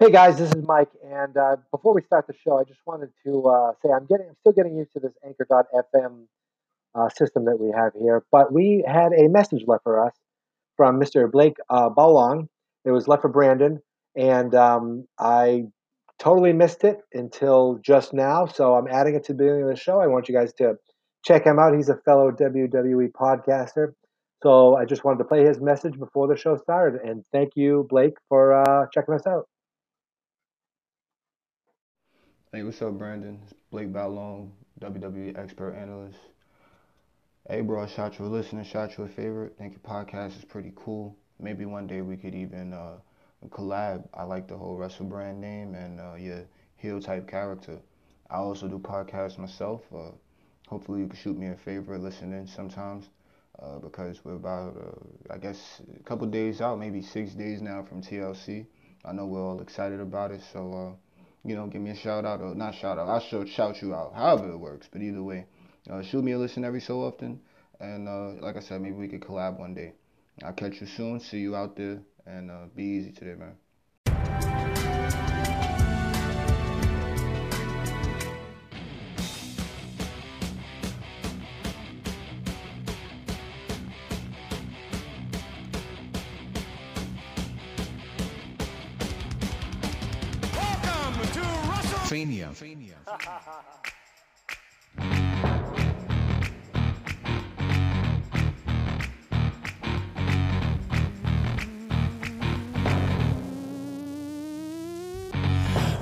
Hey guys, this is Mike, and uh, before we start the show, I just wanted to uh, say I'm getting, I'm still getting used to this Anchor.fm uh, system that we have here, but we had a message left for us from Mr. Blake uh, Bowlong. It was left for Brandon, and um, I totally missed it until just now, so I'm adding it to the beginning of the show. I want you guys to check him out. He's a fellow WWE podcaster. So I just wanted to play his message before the show started, and thank you, Blake, for uh, checking us out. Hey, what's up, Brandon? It's Blake Ballong, WWE expert analyst. Hey, bro, shot you a listener, shot you a favorite. Think your podcast is pretty cool. Maybe one day we could even uh, collab. I like the whole Wrestle brand name and uh, your heel type character. I also do podcasts myself. Uh, hopefully, you can shoot me a favor, listen in sometimes. Uh, because we're about, uh, I guess, a couple days out, maybe six days now from TLC. I know we're all excited about it, so uh, you know, give me a shout out or not shout out. I'll show, shout you out, however it works. But either way, uh, shoot me a listen every so often. And uh, like I said, maybe we could collab one day. I'll catch you soon. See you out there. And uh, be easy today, man. Fania.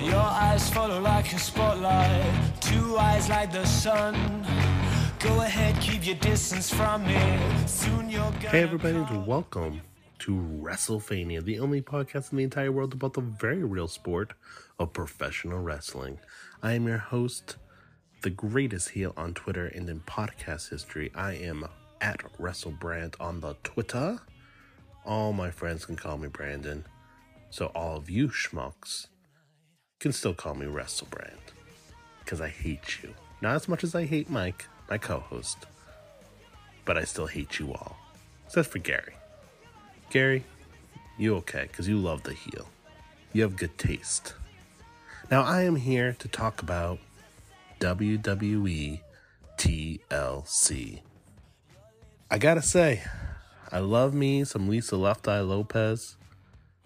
Your eyes follow like a spotlight, two eyes like the sun. Go ahead, keep your distance from me. Soon you're gonna Hey, everybody, and welcome to WrestleFania, the only podcast in the entire world about the very real sport of professional wrestling. I am your host, the greatest heel on Twitter and in podcast history. I am at WrestleBrand on the Twitter. All my friends can call me Brandon, so all of you schmucks can still call me WrestleBrand because I hate you. Not as much as I hate Mike, my co host, but I still hate you all. Except for Gary. Gary, you okay because you love the heel. You have good taste. Now, I am here to talk about WWE TLC. I gotta say, I love me some Lisa Left Eye Lopez.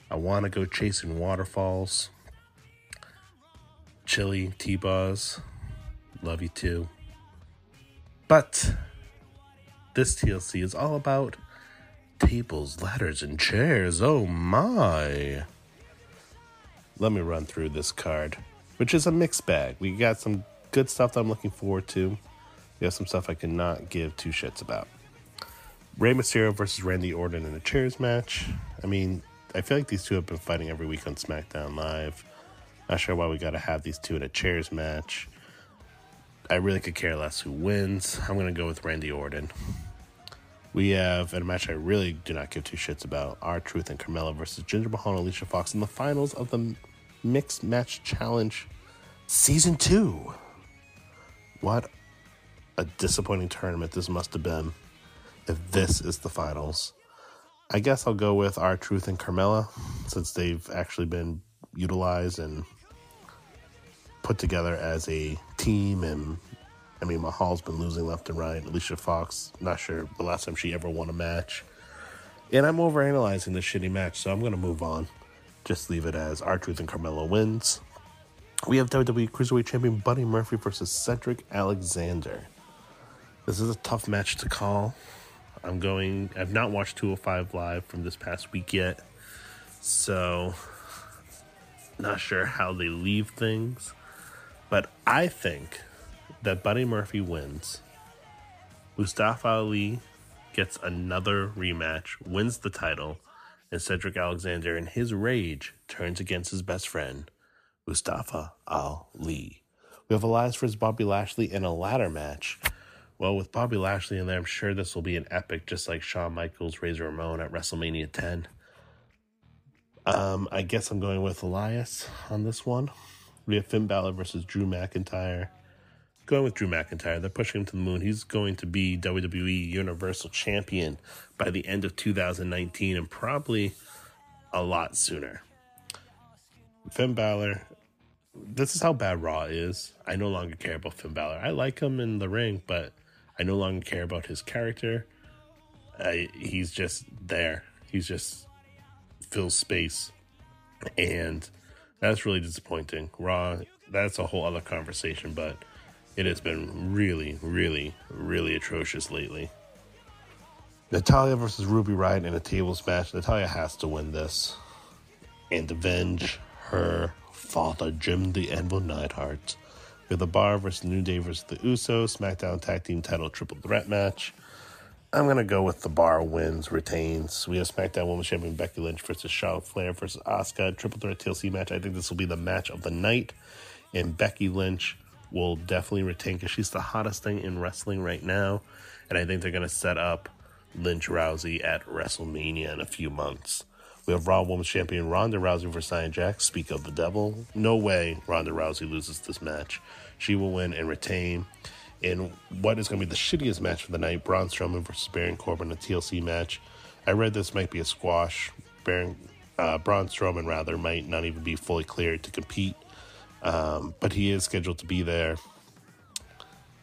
I want to go chasing waterfalls. Chilli, T Buzz, love you too. But this TLC is all about tables, ladders, and chairs. Oh my. Let me run through this card, which is a mixed bag. We got some good stuff that I'm looking forward to. We have some stuff I cannot give two shits about. Rey Mysterio versus Randy Orton in a chairs match. I mean, I feel like these two have been fighting every week on SmackDown Live. Not sure why we got to have these two in a chairs match. I really could care less who wins. I'm going to go with Randy Orton. We have a match I really do not give two shits about R-Truth and Carmella versus Jinder Mahal and Alicia Fox in the finals of the Mixed Match Challenge Season 2. What a disappointing tournament this must have been if this is the finals. I guess I'll go with R-Truth and Carmella since they've actually been utilized and put together as a team and I mean Mahal's been losing left and right. Alicia Fox, not sure the last time she ever won a match. And I'm overanalyzing this shitty match, so I'm gonna move on. Just leave it as R-Truth and Carmella wins. We have WWE Cruiserweight Champion Buddy Murphy versus Cedric Alexander. This is a tough match to call. I'm going I've not watched 205 live from this past week yet. So not sure how they leave things. But I think that Buddy Murphy wins. Mustafa Ali gets another rematch, wins the title, and Cedric Alexander, in his rage, turns against his best friend, Mustafa Ali. We have Elias versus Bobby Lashley in a ladder match. Well, with Bobby Lashley in there, I'm sure this will be an epic, just like Shawn Michaels, Razor Ramon at WrestleMania 10. Um, I guess I'm going with Elias on this one. We have Finn Balor versus Drew McIntyre. Going with Drew McIntyre. They're pushing him to the moon. He's going to be WWE Universal Champion by the end of 2019 and probably a lot sooner. Finn Balor. This is how bad Raw is. I no longer care about Finn Balor. I like him in the ring, but I no longer care about his character. I, he's just there. He's just fills space, and that's really disappointing. Raw. That's a whole other conversation, but it has been really, really, really atrocious lately. Natalya versus Ruby Riott in a tables match. Natalya has to win this and avenge her father, Jim the Anvil Neidhart. We have the Bar versus New Day versus the Usos, SmackDown Tag Team Title Triple Threat match. I'm to go with the Bar wins, retains. We have SmackDown Women's Champion Becky Lynch versus Charlotte Flair versus Asuka. Triple Threat TLC match. I think this will be the match of the night. And Becky Lynch will definitely retain because she's the hottest thing in wrestling right now. And I think they're going to set up Lynch Rousey at WrestleMania in a few months. We have Raw Women's Champion Ronda Rousey versus Nia Jax. Speak of the devil. No way Ronda Rousey loses this match. She will win and retain. In what is going to be the shittiest match of the night, Braun Strowman versus Baron Corbin, a TLC match. I read this might be a squash. Baron, uh, Braun Strowman, rather, might not even be fully cleared to compete, um, but he is scheduled to be there.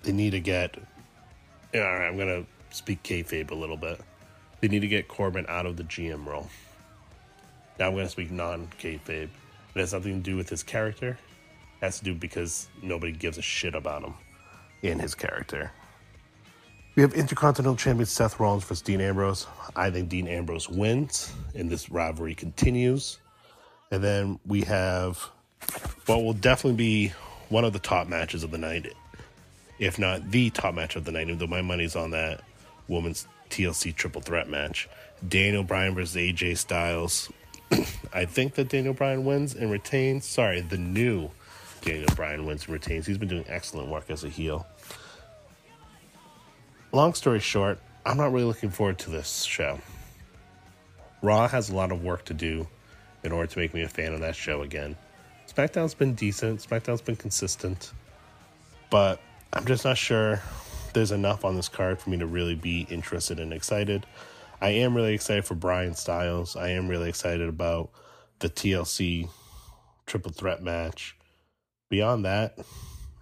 They need to get. All right, I'm going to speak kayfabe a little bit. They need to get Corbin out of the GM role. Now I'm going to speak non kayfabe. It has nothing to do with his character. It has to do because nobody gives a shit about him in his character. We have Intercontinental Champion Seth Rollins versus Dean Ambrose. I think Dean Ambrose wins, and this rivalry continues. And then we have what will definitely be one of the top matches of the night, if not the top match of the night, even though my money's on that women's TLC triple threat match. Daniel Bryan versus AJ Styles. I think that Daniel Bryan wins and retains. Sorry, the new Daniel Bryan wins and retains. He's been doing excellent work as a heel. Long story short, I'm not really looking forward to this show. Raw has a lot of work to do in order to make me a fan of that show again. SmackDown's been decent, SmackDown's been consistent, but I'm just not sure there's enough on this card for me to really be interested and excited. I am really excited for Bryan Styles. I am really excited about the TLC triple threat match. Beyond that,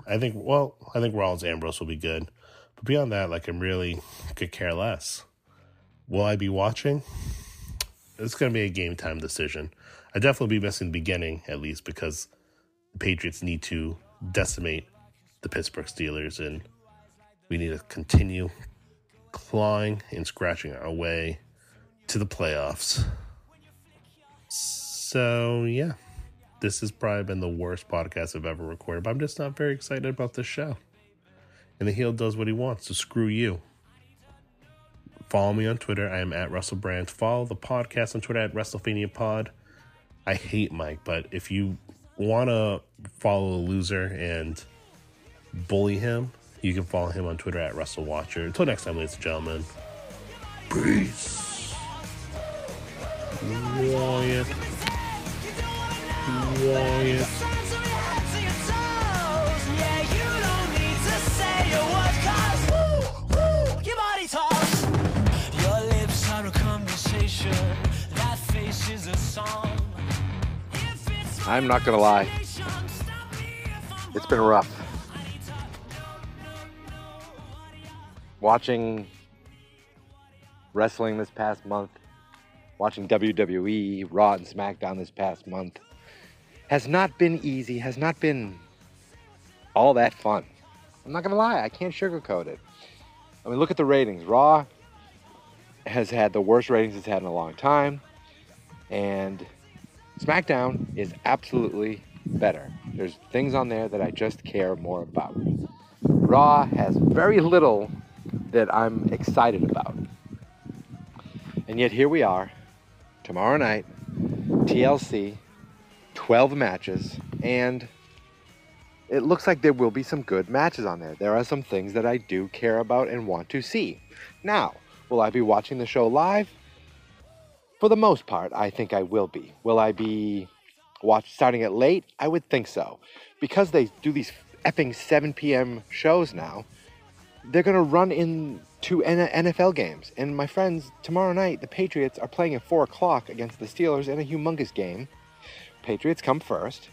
I think well, I think Rollins Ambrose will be good. But beyond that, like I'm really could care less. Will I be watching? It's gonna be a game time decision. I definitely be missing the beginning at least because the Patriots need to decimate the Pittsburgh Steelers and we need to continue clawing and scratching our way to the playoffs. So, yeah, this has probably been the worst podcast I've ever recorded, but I'm just not very excited about this show. And the heel does what he wants, so screw you. Follow me on Twitter. I am at WrestleBrand. Follow the podcast on Twitter at WrestleFania Pod. I hate Mike, but if you want to follow a loser and bully him, you can follow him on Twitter at WrestleWatcher. Until next time, ladies and gentlemen. Peace. Wyatt. Wyatt. I'm not gonna lie. It's been rough. Watching wrestling this past month, watching WWE, Raw, and SmackDown this past month has not been easy, has not been all that fun. I'm not gonna lie, I can't sugarcoat it. I mean, look at the ratings. Raw has had the worst ratings it's had in a long time, and SmackDown is absolutely better. There's things on there that I just care more about. Raw has very little that I'm excited about. And yet here we are, tomorrow night, TLC, 12 matches, and it looks like there will be some good matches on there. There are some things that I do care about and want to see. Now, will I be watching the show live? For the most part, I think I will be. Will I be watch starting it late? I would think so. Because they do these effing 7 p.m. shows now, they're going to run into NFL games. And my friends, tomorrow night, the Patriots are playing at 4 o'clock against the Steelers in a humongous game. Patriots come first.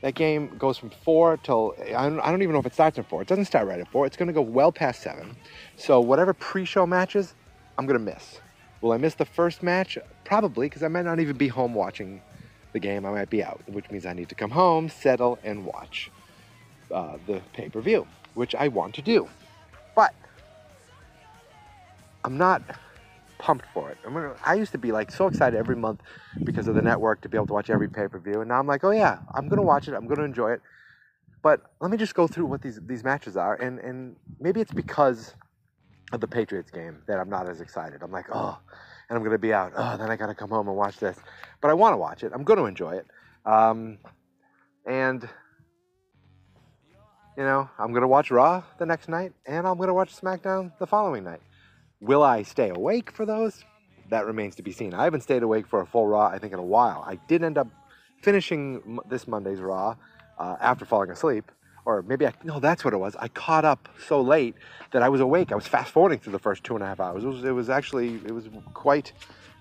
That game goes from four till I don't, I don't even know if it starts at four. It doesn't start right at four. It's going to go well past seven. So whatever pre-show matches, I'm going to miss. Will I miss the first match? Probably, because I might not even be home watching the game. I might be out, which means I need to come home, settle, and watch uh, the pay-per-view, which I want to do. But I'm not pumped for it. I, mean, I used to be like so excited every month because of the network to be able to watch every pay per view, and now I'm like, oh yeah, I'm gonna watch it. I'm gonna enjoy it. But let me just go through what these these matches are, and and maybe it's because of the Patriots game that I'm not as excited. I'm like, oh, and I'm gonna be out. Oh, then I gotta come home and watch this. But I want to watch it. I'm gonna enjoy it. Um, and you know, I'm gonna watch Raw the next night, and I'm gonna watch SmackDown the following night. Will I stay awake for those? That remains to be seen. I haven't stayed awake for a full Raw, I think, in a while. I did end up finishing this Monday's Raw uh, after falling asleep. Or maybe I, no, that's what it was. I caught up so late that I was awake. I was fast forwarding through the first two and a half hours. It was, it was actually, it was quite,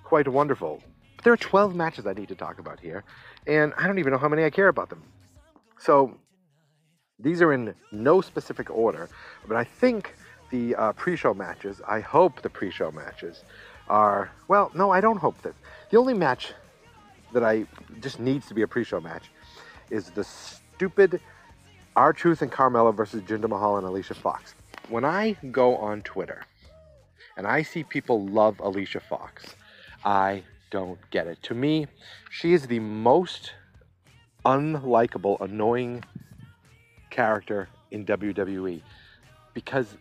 quite wonderful. But there are 12 matches I need to talk about here, and I don't even know how many I care about them. So these are in no specific order, but I think the uh, pre-show matches, I hope the pre-show matches are well. No, I don't hope that. The only match that I just needs to be a pre-show match is the stupid R-Truth and Carmella versus Jinder Mahal and Alicia Fox. When I go on Twitter and I see people love Alicia Fox, I don't get it. To me, she is the most unlikable, annoying character in WWE because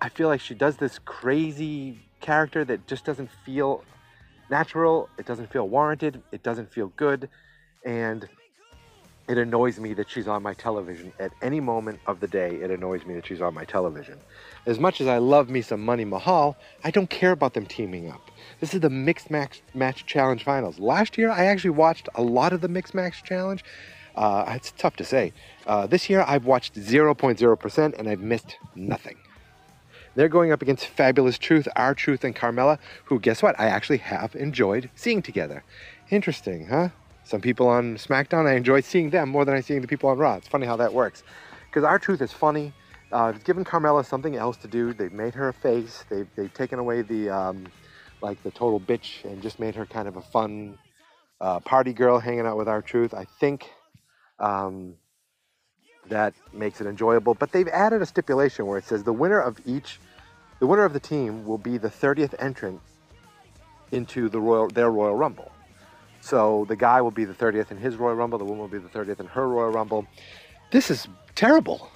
I feel like she does this crazy character that just doesn't feel natural. It doesn't feel warranted. It doesn't feel good. And it annoys me that she's on my television at any moment of the day. It annoys me that she's on my television. As much as I love me some Money Mahal, I don't care about them teaming up. This is the Mixed Match, match Challenge Finals. Last year, I actually watched a lot of the Mixed Match Challenge. Uh, it's tough to say. Uh, this year, I've watched 0.0% and I've missed nothing. They're going up against Fabulous Truth, R-Truth, and Carmella, who, guess what? I actually have enjoyed seeing together. Interesting, huh? Some people on SmackDown, I enjoy seeing them more than I seeing the people on Raw. It's funny how that works. Because R-Truth is funny. Uh, it's given Carmella something else to do. They've made her a face. They've, they've taken away the, um, like, the total bitch and just made her kind of a fun uh, party girl hanging out with R-Truth. I think um, that makes it enjoyable. But they've added a stipulation where it says the winner of each, the winner of the team will be the 30th entrant into the royal their Royal Rumble. So the guy will be the 30th in his Royal Rumble, the woman will be the 30th in her Royal Rumble. This is terrible.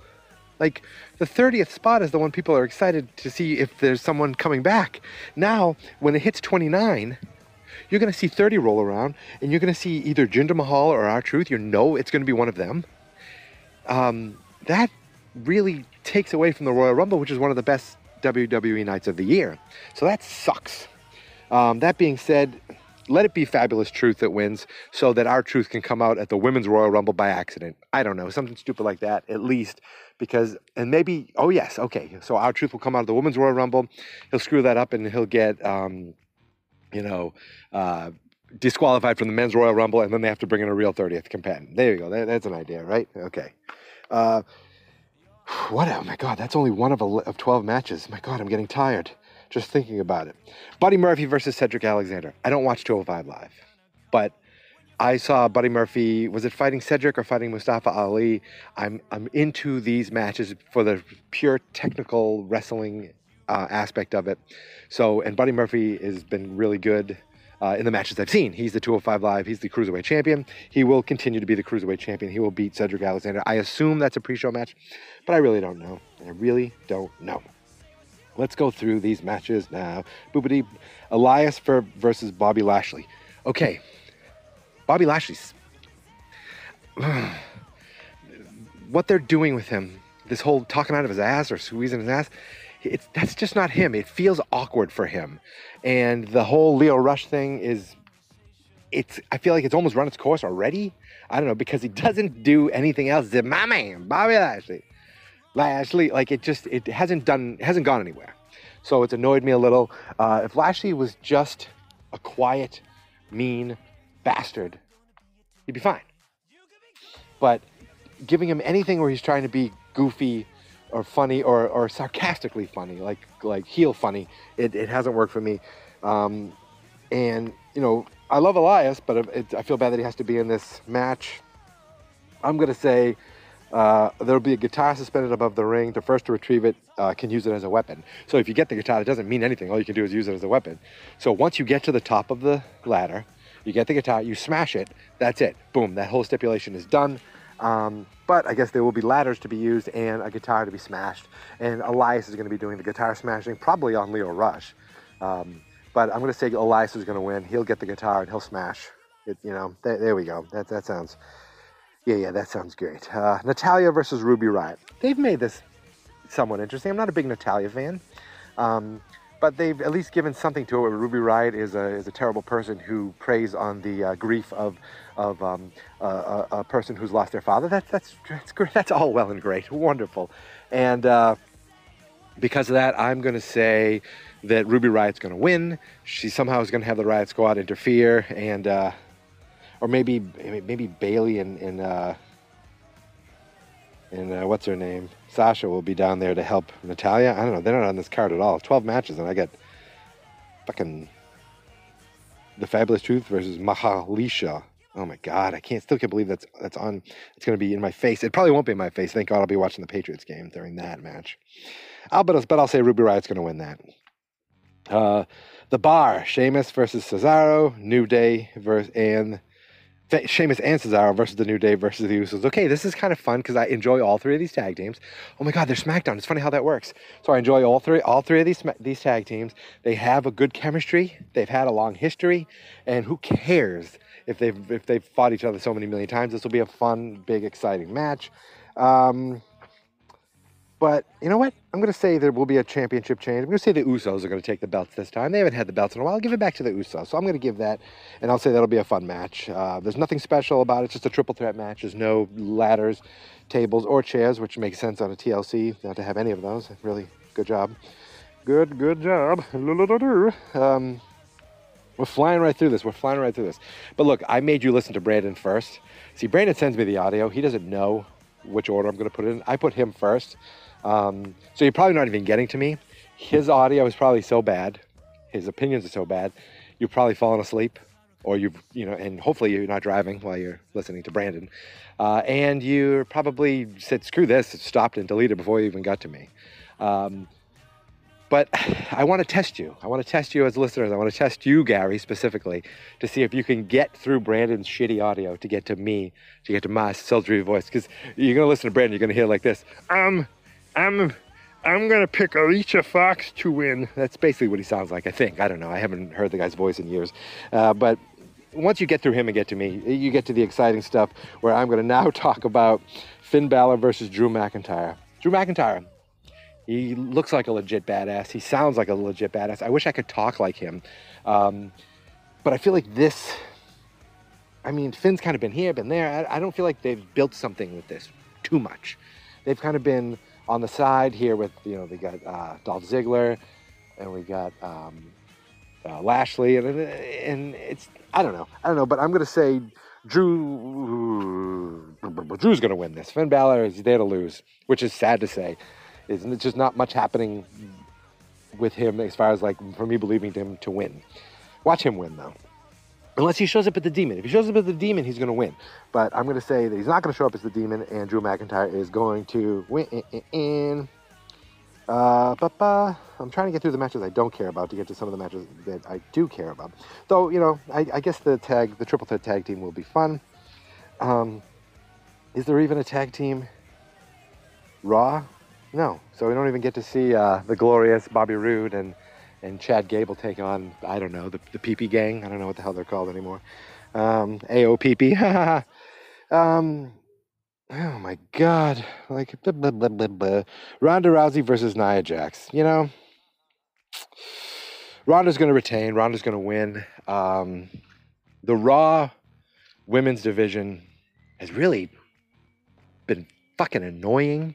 Like the 30th spot is the one people are excited to see if there's someone coming back. Now, when it hits 29, you're going to see 30 roll around and you're going to see either Jinder Mahal or R-Truth. You know it's going to be one of them um, that really takes away from the Royal Rumble, which is one of the best WWE nights of the year. So that sucks. Um, that being said, let it be Fabulous Truth that wins so that R-Truth can come out at the Women's Royal Rumble by accident. I don't know, something stupid like that, at least. Because, and maybe, oh yes, okay, so R-Truth will come out of the Women's Royal Rumble. He'll screw that up and he'll get, um, you know, uh, disqualified from the Men's Royal Rumble and then they have to bring in a real 30th companion. There you go, that, that's an idea, right? Okay. Uh, what? Oh my God, that's only one of, of 12 matches. My God, I'm getting tired just thinking about it. Buddy Murphy versus Cedric Alexander. I don't watch 205 Live, but I saw Buddy Murphy. Was it fighting Cedric or fighting Mustafa Ali? I'm I'm into these matches for the pure technical wrestling uh, aspect of it. So, and Buddy Murphy has been really good uh, in the matches I've seen. He's the 205 Live. He's the Cruiserweight Champion. He will continue to be the Cruiserweight Champion. He will beat Cedric Alexander. I assume that's a pre-show match, but I really don't know. I really don't know. Let's go through these matches now. Boobity, Elias for, versus Bobby Lashley. Okay, Bobby Lashley's. what they're doing with him, this whole talking out of his ass or squeezing his ass, it's that's just not him. It feels awkward for him, and the whole Lio Rush thing is. It's. I feel like it's almost run its course already. I don't know because he doesn't do anything else. Than my man, Bobby Lashley. Lashley, like it just it hasn't done hasn't gone anywhere. So it's annoyed me a little. Uh, if Lashley was just a quiet, mean bastard, he'd be fine. but giving him anything where he's trying to be goofy or funny or, or sarcastically funny, like like heel funny, it, it hasn't worked for me. Um, and you know, I love Elias, but it, I feel bad that he has to be in this match. I'm gonna say uh, there'll be a guitar suspended above the ring. The first to retrieve it uh, can use it as a weapon. So if you get the guitar, it doesn't mean anything. All you can do is use it as a weapon. So once you get to the top of the ladder, you get the guitar, you smash it. That's it. Boom. That whole stipulation is done. Um, but I guess there will be ladders to be used and a guitar to be smashed. And Elias is going to be doing the guitar smashing, probably on Lio Rush. Um, but I'm going to say Elias is going to win. He'll get the guitar and he'll smash. It, you know, th- there we go. That that sounds yeah, yeah, that sounds great. Uh, Natalya versus Ruby Riott. They've made this somewhat interesting. I'm not a big Natalya fan, um, but they've at least given something to it. Ruby Riott is a, is a terrible person who preys on the uh, grief of of um, a, a, person who's lost their father. That's that's that's great. That's all well and great, wonderful, and uh, because of that, I'm going to say that Ruby Riott's going to win. She somehow is going to have the Riot Squad interfere and uh, or maybe maybe Bayley and and uh, and uh, what's her name, Sasha will be down there to help Natalya. I don't know. They're not on this card at all. Twelve matches, and I get fucking the Fabulous Truth versus Mahalisha. Oh my God, I can't still can't believe that's that's on. It's going to be in my face. It probably won't be in my face. Thank God I'll be watching the Patriots game during that match. I'll but, but I'll say Ruby Riott's going to win that. Uh, the Bar, Sheamus versus Cesaro, New Day versus and Sheamus and Cesaro versus the New Day versus the Usos. Okay, this is kind of fun because I enjoy all three of these tag teams. Oh my God, they're SmackDown. It's funny how that works. So I enjoy all three, all three of these these tag teams. They have a good chemistry. They've had a long history, and who cares if they've if they've fought each other so many million times? This will be a fun, big, exciting match. Um, but you know what? I'm going to say there will be a championship change. I'm going to say the Usos are going to take the belts this time. They haven't had the belts in a while. I'll give it back to the Usos. So I'm going to give that, and I'll say that'll be a fun match. Uh, there's nothing special about it. It's just a triple threat match. There's no ladders, tables, or chairs, which makes sense on a TLC not to have any of those. Really good job. Good, good job. Um, we're flying right through this. We're flying right through this. But look, I made you listen to Brandon first. See, Brandon sends me the audio. He doesn't know which order I'm going to put it in. I put him first. Um, so you're probably not even getting to me. His audio is probably so bad, his opinions are so bad, you've probably fallen asleep, or you've, you know, and hopefully you're not driving while you're listening to Brandon. Uh, and you probably said, screw this, stopped and deleted before you even got to me. Um, but I want to test you. I want to test you as listeners. I want to test you, Gary, specifically, to see if you can get through Brandon's shitty audio to get to me, to get to my sultry voice. Because you're going to listen to Brandon, you're going to hear like this. Um, I'm I'm gonna pick Alicia Fox to win. That's basically what he sounds like. I think. I don't know. I haven't heard the guy's voice in years. Uh, but once you get through him and get to me, you get to the exciting stuff where I'm gonna now talk about Finn Balor versus Drew McIntyre. Drew McIntyre. He looks like a legit badass. He sounds like a legit badass. I wish I could talk like him. Um, but I feel like this. I mean, Finn's kind of been here, been there. I, I don't feel like they've built something with this too much. They've kind of been on the side here with you know they got uh, Dolph Ziggler, and we got um, uh, Lashley, and and it's I don't know, I don't know, but I'm gonna say Drew Drew's gonna win this. Finn Balor is there to lose, which is sad to say. Is just not much happening with him as far as like for me believing him to win. Watch him win though. Unless he shows up at the demon. If he shows up at the demon, he's going to win. But I'm going to say that he's not going to show up as the demon, and Drew McIntyre is going to win. Uh, ba-ba. I'm trying to get through the matches I don't care about to get to some of the matches that I do care about. Though, you know, I, I guess the tag, the triple threat tag team will be fun. Um, is there even a tag team? Raw? No. So we don't even get to see uh, the glorious Bobby Roode and and Chad Gable take on I don't know the the PP gang. I don't know what the hell they're called anymore. Um, AOPP. um, oh my God! Like blah, blah, blah, blah, blah. Ronda Rousey versus Nia Jax. You know, Ronda's going to retain. Ronda's going to win. Um, the Raw women's division has really been fucking annoying.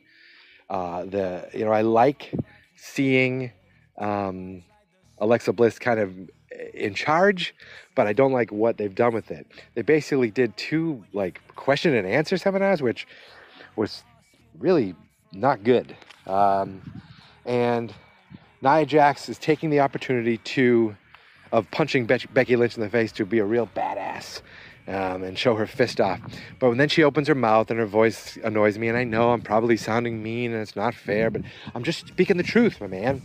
Uh, the you know I like seeing um, Alexa Bliss kind of in charge, but I don't like what they've done with it. They basically did two like question and answer seminars, which was really not good. Um, and Nia Jax is taking the opportunity to of punching Be- Becky Lynch in the face to be a real badass um, and show her fist off. But then she opens her mouth and her voice annoys me, and I know I'm probably sounding mean and it's not fair, but I'm just speaking the truth, my man.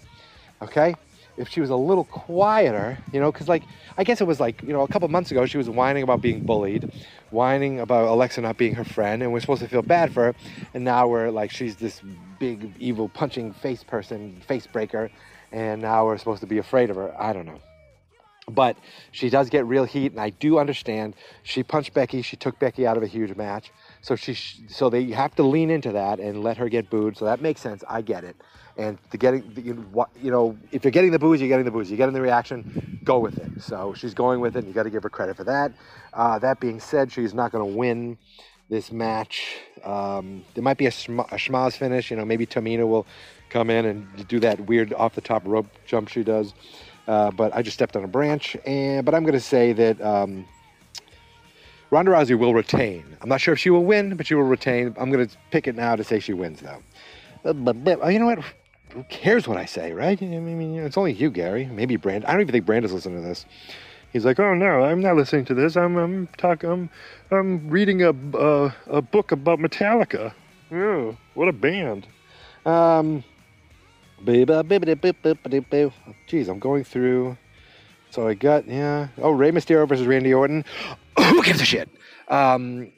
Okay? If she was a little quieter, you know, because like I guess it was like you know a couple months ago she was whining about being bullied, whining about Alexa not being her friend, and we're supposed to feel bad for her, and now we're like she's this big evil punching face person, face breaker, and now we're supposed to be afraid of her. I don't know. But she does get real heat, and I do understand. She punched Becky. She took Becky out of a huge match. So she, so they have to lean into that and let her get booed. So that makes sense. I get it. And to getting, you know, if you're getting the booze, you're getting the booze. You're getting the reaction, go with it. So she's going with it. And you got to give her credit for that. Uh, that being said, she's not going to win this match. Um, there might be a, sm- a schmaz finish. You know, maybe Tamina will come in and do that weird off the top rope jump she does. Uh, but I just stepped on a branch. And but I'm going to say that um, Ronda Rousey will retain. I'm not sure if she will win, but she will retain. I'm going to pick it now to say she wins, though. But, but, but you know what? Who cares what I say, right? I mean, it's only you, Gary. Maybe Brand. I don't even think Brand is listening to this. He's like, "Oh no, I'm not listening to this. I'm I'm talking. I'm I'm reading a uh, a book about Metallica. Oh, what a band." Um, Jeez, I'm going through. So I got yeah. Oh, Rey Mysterio versus Randy Orton. Who gives a shit? Um,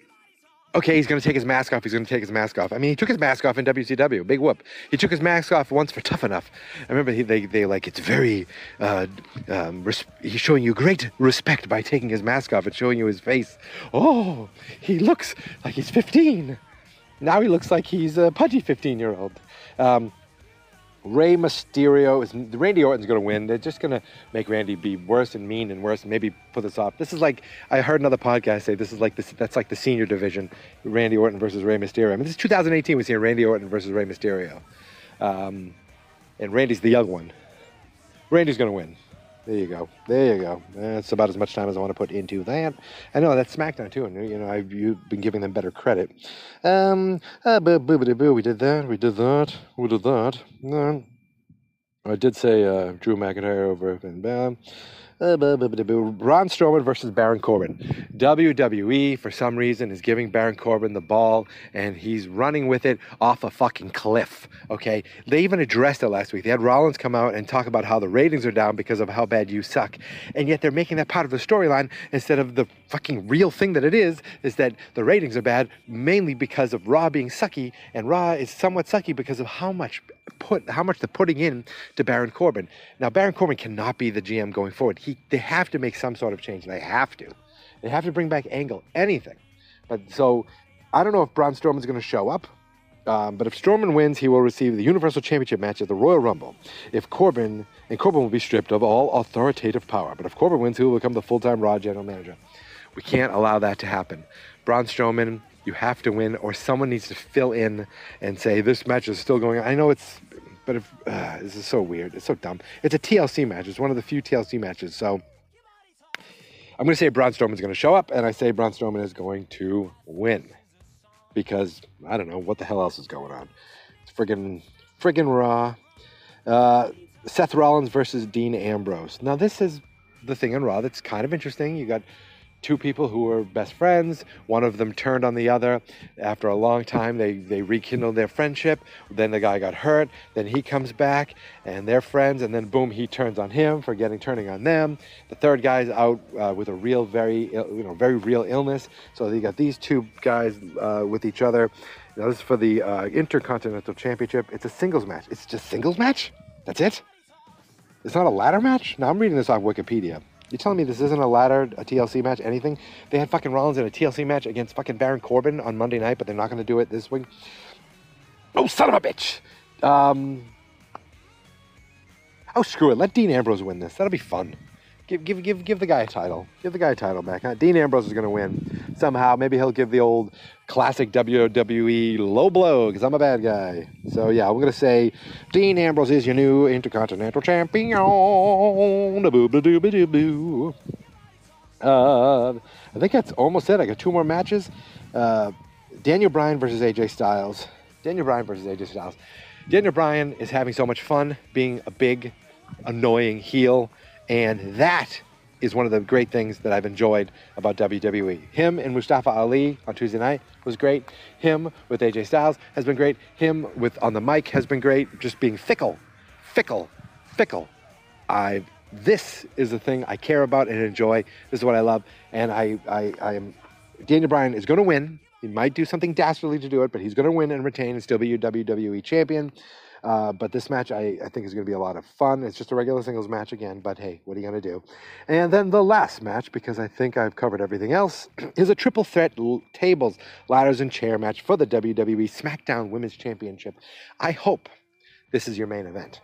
okay, he's going to take his mask off. He's going to take his mask off. I mean, he took his mask off in WCW. Big whoop. He took his mask off once for Tough Enough. I remember he, they, they like, it's very, uh, um, res- he's showing you great respect by taking his mask off and showing you his face. Oh, he looks like he's 15. Now he looks like he's a pudgy 15 year old. Um, Rey Mysterio is Randy Orton's going to win. They're just going to make Randy be worse and mean and worse, and maybe put this off. This is like I heard another podcast say this is like this. That's like the senior division, Randy Orton versus Rey Mysterio. I mean, this is 2018. We see Randy Orton versus Rey Mysterio, um, and Randy's the young one. Randy's going to win. There you go. There you go. That's about as much time as I want to put into that. I know that's SmackDown too, and you know I've you've been giving them better credit. Um, uh, boo, boo, boo, boo, we did that. We did that. We did that. No, I did say uh, Drew McIntyre over Bam. Uh, Braun Strowman versus Baron Corbin. WWE, for some reason, is giving Baron Corbin the ball and he's running with it off a fucking cliff. Okay? They even addressed it last week. They had Rollins come out and talk about how the ratings are down because of how bad you suck. And yet they're making that part of the storyline instead of the fucking real thing that it is, is that the ratings are bad mainly because of Raw being sucky and Raw is somewhat sucky because of how much put how much they're putting in to Baron Corbin. Now Baron Corbin cannot be the GM going forward. He they have to make some sort of change. They have to. They have to bring back Angle, anything. But so I don't know if Braun Strowman's going to show up. Um, but if Strowman wins, he will receive the Universal Championship match at the Royal Rumble. If Corbin and Corbin will be stripped of all authoritative power. But if Corbin wins, he will become the full-time Raw general manager. We can't allow that to happen. Braun Strowman, you have to win, or someone needs to fill in and say this match is still going on. I know it's, but if uh, this is so weird, it's so dumb. It's a TLC match. It's one of the few TLC matches. So I'm going to say Braun Strowman's going to show up, and I say Braun Strowman is going to win because I don't know what the hell else is going on. It's friggin' friggin' Raw. Uh, Seth Rollins versus Dean Ambrose. Now this is the thing in Raw that's kind of interesting. You got two people who were best friends. One of them turned on the other. After a long time, they, they rekindled their friendship. Then the guy got hurt. Then he comes back and they're friends. And then boom, he turns on him for getting turning on them. The third guy's out uh, with a real, very, you know, very real illness. So you got these two guys uh, with each other. Now this is for the uh, Intercontinental Championship. It's a singles match. It's just singles match. That's it. It's not a ladder match. Now I'm reading this off Wikipedia. You're telling me this isn't a ladder, a TLC match, anything? They had fucking Rollins in a TLC match against fucking Baron Corbin on Monday night, but they're not going to do it this week. Oh, son of a bitch! Um, oh, screw it. Let Dean Ambrose win this. That'll be fun. Give, give, give, give the guy a title. Give the guy a title back. Huh? Dean Ambrose is going to win somehow. Maybe he'll give the old classic WWE low blow because I'm a bad guy. So yeah, I'm going to say Dean Ambrose is your new Intercontinental Champion. Uh, I think that's almost it. I got two more matches. Uh, Daniel Bryan versus AJ Styles. Daniel Bryan versus AJ Styles. Daniel Bryan is having so much fun being a big, annoying heel, and that is one of the great things that I've enjoyed about WWE. Him and Mustafa Ali on Tuesday night was great. Him with AJ Styles has been great. Him with on the mic has been great. Just being fickle, fickle, fickle. I this is the thing I care about and enjoy. This is what I love, and I I, I am Daniel Bryan is going to win. He might do something dastardly to do it, but he's going to win and retain and still be your WWE champion. Uh, but this match, I, I think, is going to be a lot of fun. It's just a regular singles match again, but hey, what are you going to do? And then the last match, because I think I've covered everything else, is a triple threat l- tables, ladders, and chair match for the WWE SmackDown Women's Championship. I hope this is your main event.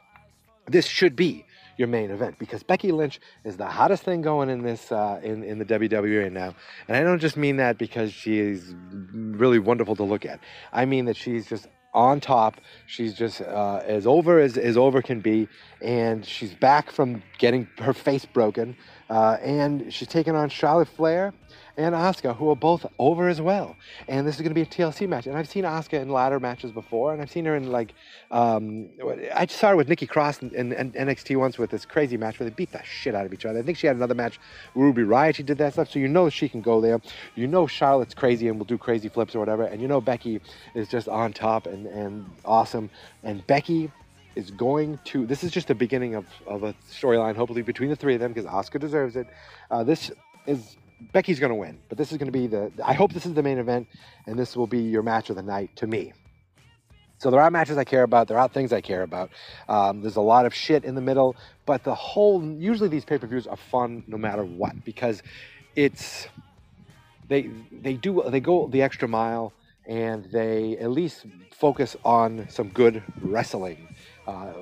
This should be your main event because Becky Lynch is the hottest thing going in this uh, in in the WWE right now, and I don't just mean that because she is really wonderful to look at. I mean that she's just on top. She's just uh, as over as, as over can be, and she's back from getting her face broken, uh, and she's taking on Charlotte Flair and Asuka, who are both over as well. And this is going to be a TLC match. And I've seen Asuka in ladder matches before, and I've seen her in like, um, I just saw her with Nikki Cross in, in, in NXT once with this crazy match where they beat the shit out of each other. I think she had another match with Ruby Riott. She did that stuff, so you know she can go there. You know Charlotte's crazy and will do crazy flips or whatever, and you know Becky is just on top and and awesome. And Becky is going to this is just the beginning of, of a storyline hopefully between the three of them because Asuka deserves it. Uh, this is becky's going to win but this is going to be the i hope this is the main event and this will be your match of the night to me. So there are matches i care about there are things i care about. Um, there's a lot of shit in the middle but the whole usually these pay-per-views are fun no matter what because it's they they do they go the extra mile and they at least focus on some good wrestling uh,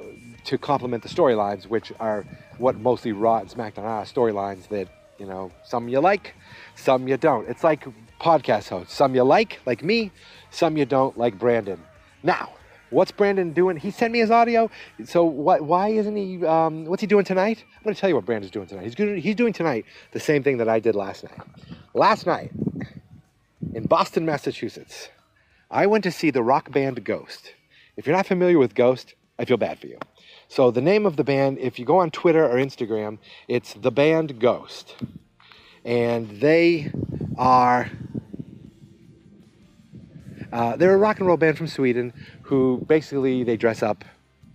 to complement the storylines, which are what mostly Raw and SmackDown are storylines that you know some you like, some you don't. It's like podcast hosts: some you like, like me, some you don't, like Brandon. Now, what's Brandon doing? He sent me his audio. So what? Why isn't he? Um, what's he doing tonight? I'm going to tell you what Brandon's doing tonight. He's doing, he's doing tonight the same thing that I did last night. Last night in Boston, Massachusetts, I went to see the rock band Ghost. If you're not familiar with Ghost, I feel bad for you. So the name of the band, if you go on Twitter or Instagram, it's the band Ghost. And they are uh, they're a rock and roll band from Sweden who basically they dress up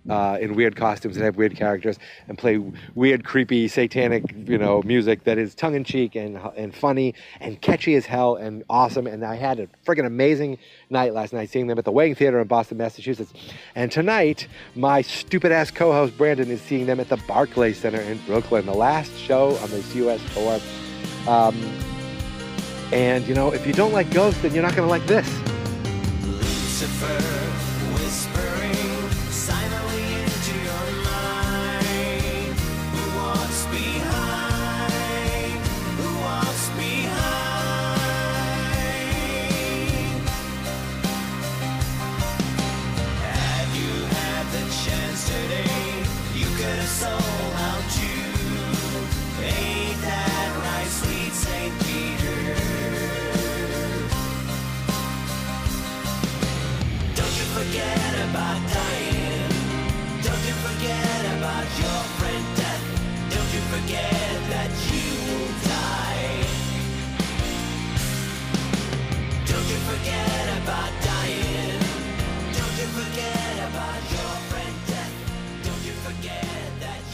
uh, in weird costumes and have weird characters and play weird, creepy, satanic, you know, music that is tongue in cheek and and funny and catchy as hell and awesome. And I had a freaking amazing night last night seeing them at the Wang Theater in Boston, Massachusetts. And tonight, my stupid ass co-host Brandon is seeing them at the Barclays Center in Brooklyn, the last show on this U.S. tour. Um, and you know, if you don't like Ghost, then you're not gonna like this. Lucifer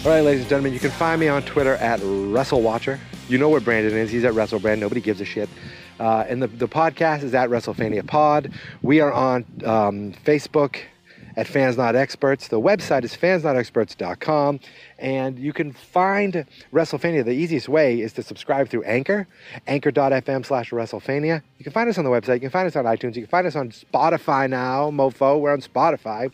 All right, ladies and gentlemen, you can find me on Twitter at WrestleWatcher. You know where Brandon is. He's at WrestleBrand. Nobody gives a shit. Uh, and the, the podcast is at WrestleFania Pod. We are on um, Facebook at Fans Not Experts. The website is fansnotexperts.com. And you can find WrestleFania. The easiest way is to subscribe through Anchor, anchor.fm slash WrestleFania. You can find us on the website. You can find us on iTunes. You can find us on Spotify now, mofo. We're on Spotify.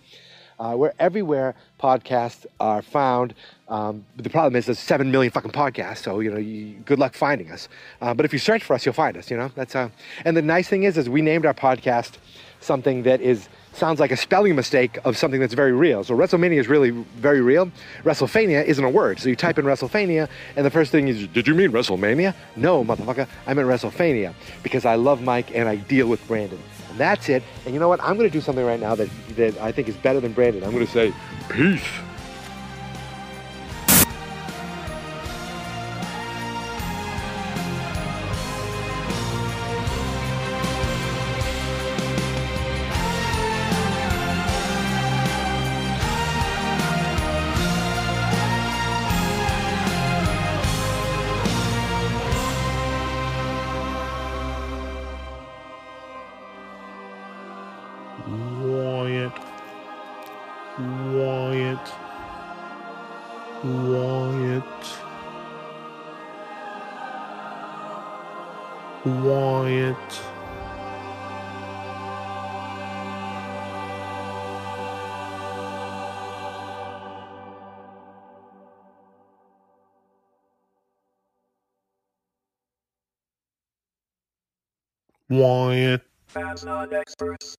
Uh, we're everywhere podcasts are found. Um, the problem is there's seven million fucking podcasts, so you know, you, good luck finding us. Uh, but if you search for us, you'll find us. You know, that's uh. And the nice thing is, is we named our podcast something that is sounds like a spelling mistake of something that's very real. So WrestleMania is really very real. WrestleFania isn't a word. So you type in WrestleFania, and the first thing is, did you mean WrestleMania? No, motherfucker, I meant WrestleFania because I love Mike and I deal with Brandon. And that's it. And you know what? I'm going to do something right now that, that I think is better than Brandon. I'm going to say, peace. Not experts.